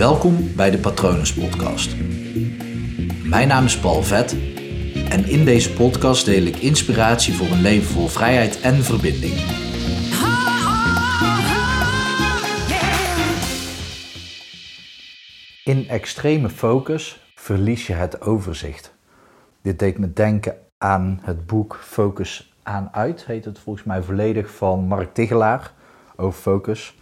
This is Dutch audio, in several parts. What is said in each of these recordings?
Welkom bij de Patronus Podcast. Mijn naam is Paul Vet en in deze podcast deel ik inspiratie voor een leven vol vrijheid en verbinding. In extreme focus verlies je het overzicht. Dit deed me denken aan het boek Focus aan uit, heet het volgens mij volledig van Mark Tigelaar over focus.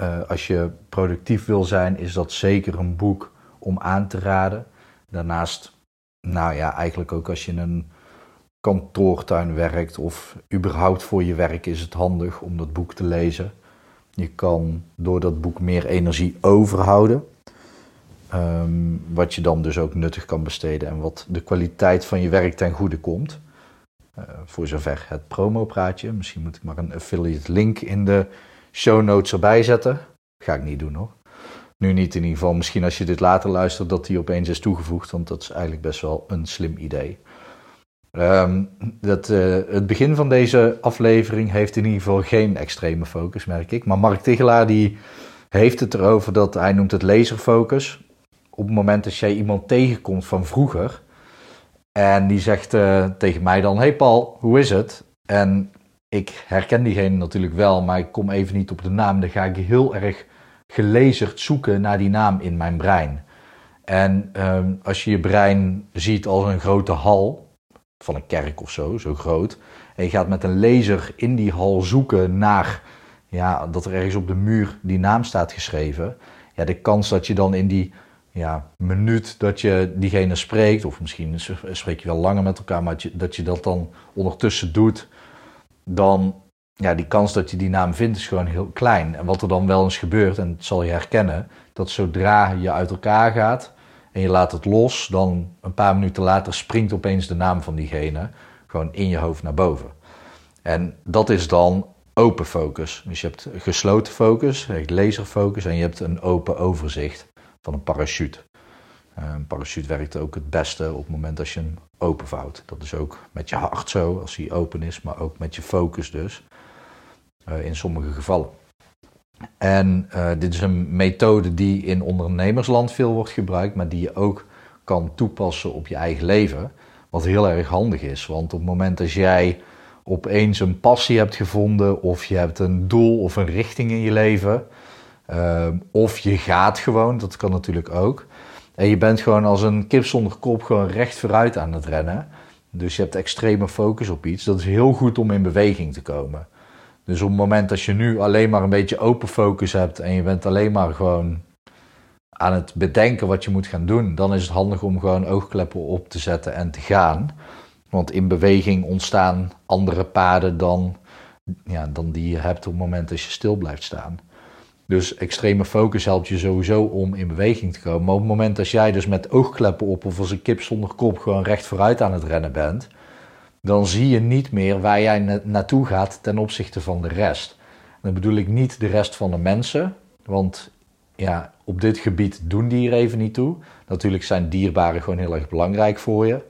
Uh, als je productief wil zijn, is dat zeker een boek om aan te raden. Daarnaast, nou ja, eigenlijk ook als je in een kantoortuin werkt of überhaupt voor je werk is het handig om dat boek te lezen. Je kan door dat boek meer energie overhouden. Um, wat je dan dus ook nuttig kan besteden en wat de kwaliteit van je werk ten goede komt. Uh, voor zover het promopraatje. Misschien moet ik maar een affiliate link in de show notes erbij zetten. Ga ik niet doen hoor. Nu niet in ieder geval. Misschien als je dit later luistert dat die opeens is toegevoegd. Want dat is eigenlijk best wel een slim idee. Um, dat, uh, het begin van deze aflevering heeft in ieder geval geen extreme focus, merk ik. Maar Mark Tigelaar die heeft het erover dat hij noemt het laserfocus. Op het moment dat jij iemand tegenkomt van vroeger. En die zegt uh, tegen mij dan: Hey Paul, hoe is het? En ik herken diegene natuurlijk wel, maar ik kom even niet op de naam. Dan ga ik heel erg gelezerd zoeken naar die naam in mijn brein. En um, als je je brein ziet als een grote hal, van een kerk of zo, zo groot. En je gaat met een laser in die hal zoeken naar ja, dat er ergens op de muur die naam staat geschreven. Ja, de kans dat je dan in die ja, minuut dat je diegene spreekt, of misschien spreek je wel langer met elkaar, maar dat, je dat dan ondertussen doet, dan ja, die kans dat je die naam vindt is gewoon heel klein. En wat er dan wel eens gebeurt, en dat zal je herkennen, dat zodra je uit elkaar gaat en je laat het los, dan een paar minuten later springt opeens de naam van diegene gewoon in je hoofd naar boven. En dat is dan open focus. Dus je hebt gesloten focus, laserfocus en je hebt een open overzicht van een parachute. Eh, een parachute werkt ook het beste op het moment als je hem openvouwt. Dat is ook met je hart zo, als hij open is, maar ook met je focus dus. Uh, in sommige gevallen. En uh, dit is een methode die in ondernemersland veel wordt gebruikt, maar die je ook kan toepassen op je eigen leven. Wat heel erg handig is, want op het moment dat jij opeens een passie hebt gevonden, of je hebt een doel of een richting in je leven, uh, of je gaat gewoon, dat kan natuurlijk ook. En je bent gewoon als een kip zonder kop gewoon recht vooruit aan het rennen. Dus je hebt extreme focus op iets. Dat is heel goed om in beweging te komen. Dus op het moment dat je nu alleen maar een beetje open focus hebt en je bent alleen maar gewoon aan het bedenken wat je moet gaan doen, dan is het handig om gewoon oogkleppen op te zetten en te gaan. Want in beweging ontstaan andere paden dan, ja, dan die je hebt op het moment dat je stil blijft staan. Dus extreme focus helpt je sowieso om in beweging te komen. Maar op het moment dat jij dus met oogkleppen op of als een kip zonder kop gewoon recht vooruit aan het rennen bent, dan zie je niet meer waar jij naartoe gaat ten opzichte van de rest. En dan bedoel ik niet de rest van de mensen, want ja, op dit gebied doen die er even niet toe. Natuurlijk zijn dierbaren gewoon heel erg belangrijk voor je.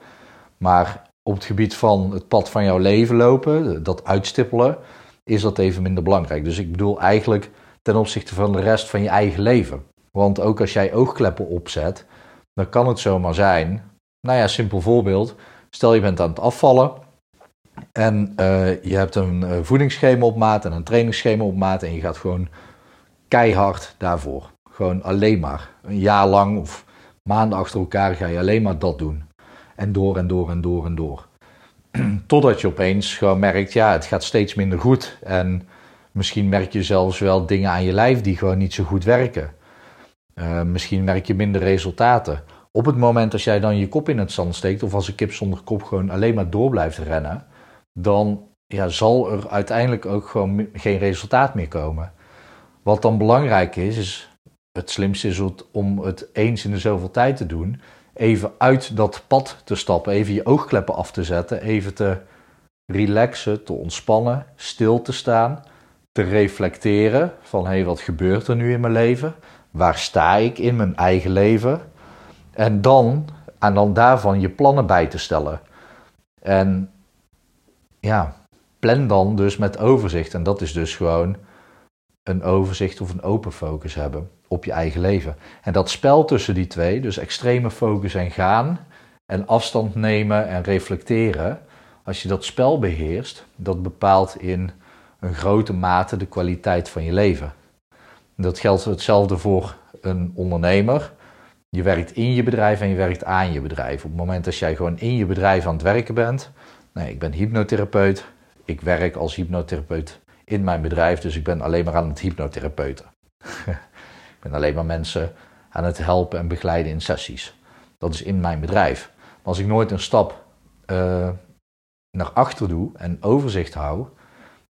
Maar op het gebied van het pad van jouw leven lopen, dat uitstippelen, is dat even minder belangrijk. Dus ik bedoel eigenlijk ten opzichte van de rest van je eigen leven. Want ook als jij oogkleppen opzet, dan kan het zomaar zijn. Nou ja, simpel voorbeeld. Stel je bent aan het afvallen en uh, je hebt een uh, voedingsschema op maat en een trainingsschema op maat en je gaat gewoon keihard daarvoor. Gewoon alleen maar. Een jaar lang of maanden achter elkaar ga je alleen maar dat doen. En door en door en door en door. Totdat je opeens gewoon merkt, ja, het gaat steeds minder goed. En misschien merk je zelfs wel dingen aan je lijf die gewoon niet zo goed werken. Uh, misschien merk je minder resultaten. Op het moment als jij dan je kop in het zand steekt, of als een kip zonder kop gewoon alleen maar door blijft rennen, dan ja, zal er uiteindelijk ook gewoon geen resultaat meer komen. Wat dan belangrijk is, is het slimste is om het eens in de zoveel tijd te doen. Even uit dat pad te stappen, even je oogkleppen af te zetten, even te relaxen, te ontspannen, stil te staan, te reflecteren van hé, hey, wat gebeurt er nu in mijn leven? Waar sta ik in mijn eigen leven? En dan, en dan daarvan je plannen bij te stellen. En ja, plan dan dus met overzicht. En dat is dus gewoon een overzicht of een open focus hebben. op je eigen leven. En dat spel tussen die twee, dus extreme focus en gaan, en afstand nemen en reflecteren, als je dat spel beheerst, dat bepaalt in een grote mate de kwaliteit van je leven. Dat geldt hetzelfde voor een ondernemer. Je werkt in je bedrijf en je werkt aan je bedrijf. Op het moment dat jij gewoon in je bedrijf aan het werken bent. Nee, ik ben hypnotherapeut. Ik werk als hypnotherapeut in mijn bedrijf, dus ik ben alleen maar aan het hypnotherapeuten. ik ben alleen maar mensen aan het helpen en begeleiden in sessies. Dat is in mijn bedrijf. Maar als ik nooit een stap uh, naar achter doe en overzicht hou,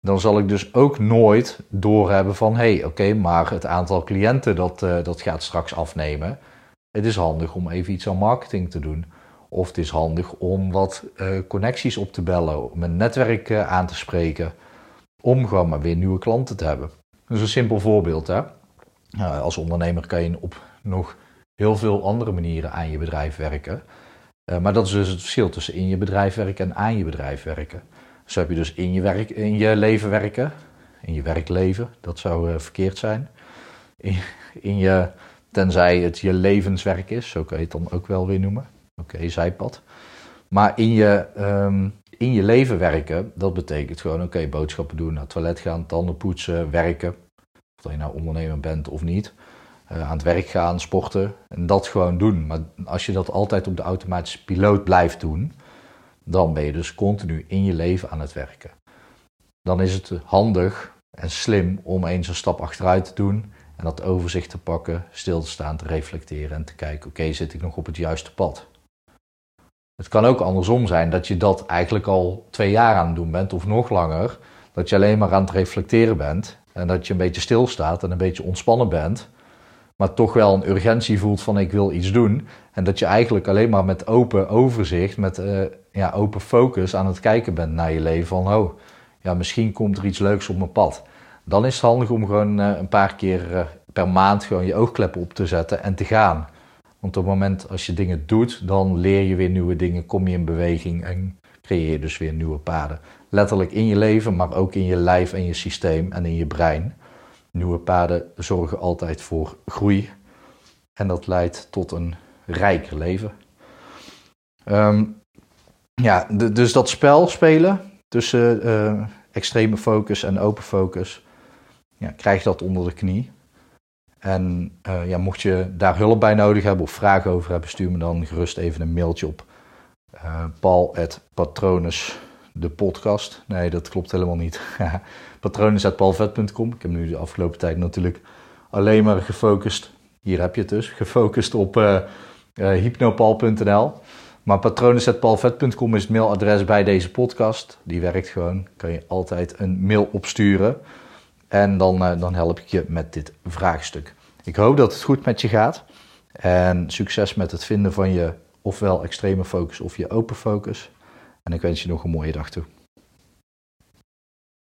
dan zal ik dus ook nooit doorhebben van hé, hey, oké, maar het aantal cliënten dat, uh, dat gaat straks afnemen. Het is handig om even iets aan marketing te doen. Of het is handig om wat uh, connecties op te bellen, een netwerk uh, aan te spreken, om gewoon maar weer nieuwe klanten te hebben. Dat is een simpel voorbeeld. Hè? als ondernemer kan je op nog heel veel andere manieren aan je bedrijf werken. Maar dat is dus het verschil tussen in je bedrijf werken en aan je bedrijf werken. Zo heb je dus in je, werk, in je leven werken, in je werkleven, dat zou uh, verkeerd zijn. In, in, je, tenzij het je levenswerk is, zo kan je het dan ook wel weer noemen. Oké, zijpad. Maar in je, um, in je leven werken, dat betekent gewoon, oké, boodschappen doen, naar het toilet gaan, tanden poetsen, werken. Of dat je nou ondernemer bent of niet. Uh, aan het werk gaan, sporten en dat gewoon doen. Maar als je dat altijd op de automatische piloot blijft doen, dan ben je dus continu in je leven aan het werken. Dan is het handig en slim om eens een stap achteruit te doen en dat overzicht te pakken, stil te staan, te reflecteren en te kijken: oké, zit ik nog op het juiste pad? Het kan ook andersom zijn dat je dat eigenlijk al twee jaar aan het doen bent of nog langer. Dat je alleen maar aan het reflecteren bent en dat je een beetje stilstaat en een beetje ontspannen bent maar toch wel een urgentie voelt van ik wil iets doen. En dat je eigenlijk alleen maar met open overzicht, met uh, ja, open focus aan het kijken bent naar je leven. Van oh, ja, misschien komt er iets leuks op mijn pad. Dan is het handig om gewoon uh, een paar keer uh, per maand gewoon je oogkleppen op te zetten en te gaan. Want op het moment als je dingen doet, dan leer je weer nieuwe dingen, kom je in beweging en creëer je dus weer nieuwe paden. Letterlijk in je leven, maar ook in je lijf en je systeem en in je brein. Nieuwe paden zorgen altijd voor groei en dat leidt tot een rijker leven. Um, ja, dus dat spel spelen tussen uh, extreme focus en open focus, ja, krijg dat onder de knie. En uh, ja, mocht je daar hulp bij nodig hebben of vragen over hebben, stuur me dan gerust even een mailtje op uh, de podcast. Nee, dat klopt helemaal niet. Patronen.palvet.com. Ik heb nu de afgelopen tijd natuurlijk alleen maar gefocust. Hier heb je het dus. Gefocust op uh, uh, hypnopal.nl. Maar patronen.palvet.com is het mailadres bij deze podcast. Die werkt gewoon. Kan je altijd een mail opsturen. En dan, uh, dan help ik je met dit vraagstuk. Ik hoop dat het goed met je gaat. En succes met het vinden van je ofwel extreme focus of je open focus. En ik wens je nog een mooie dag toe.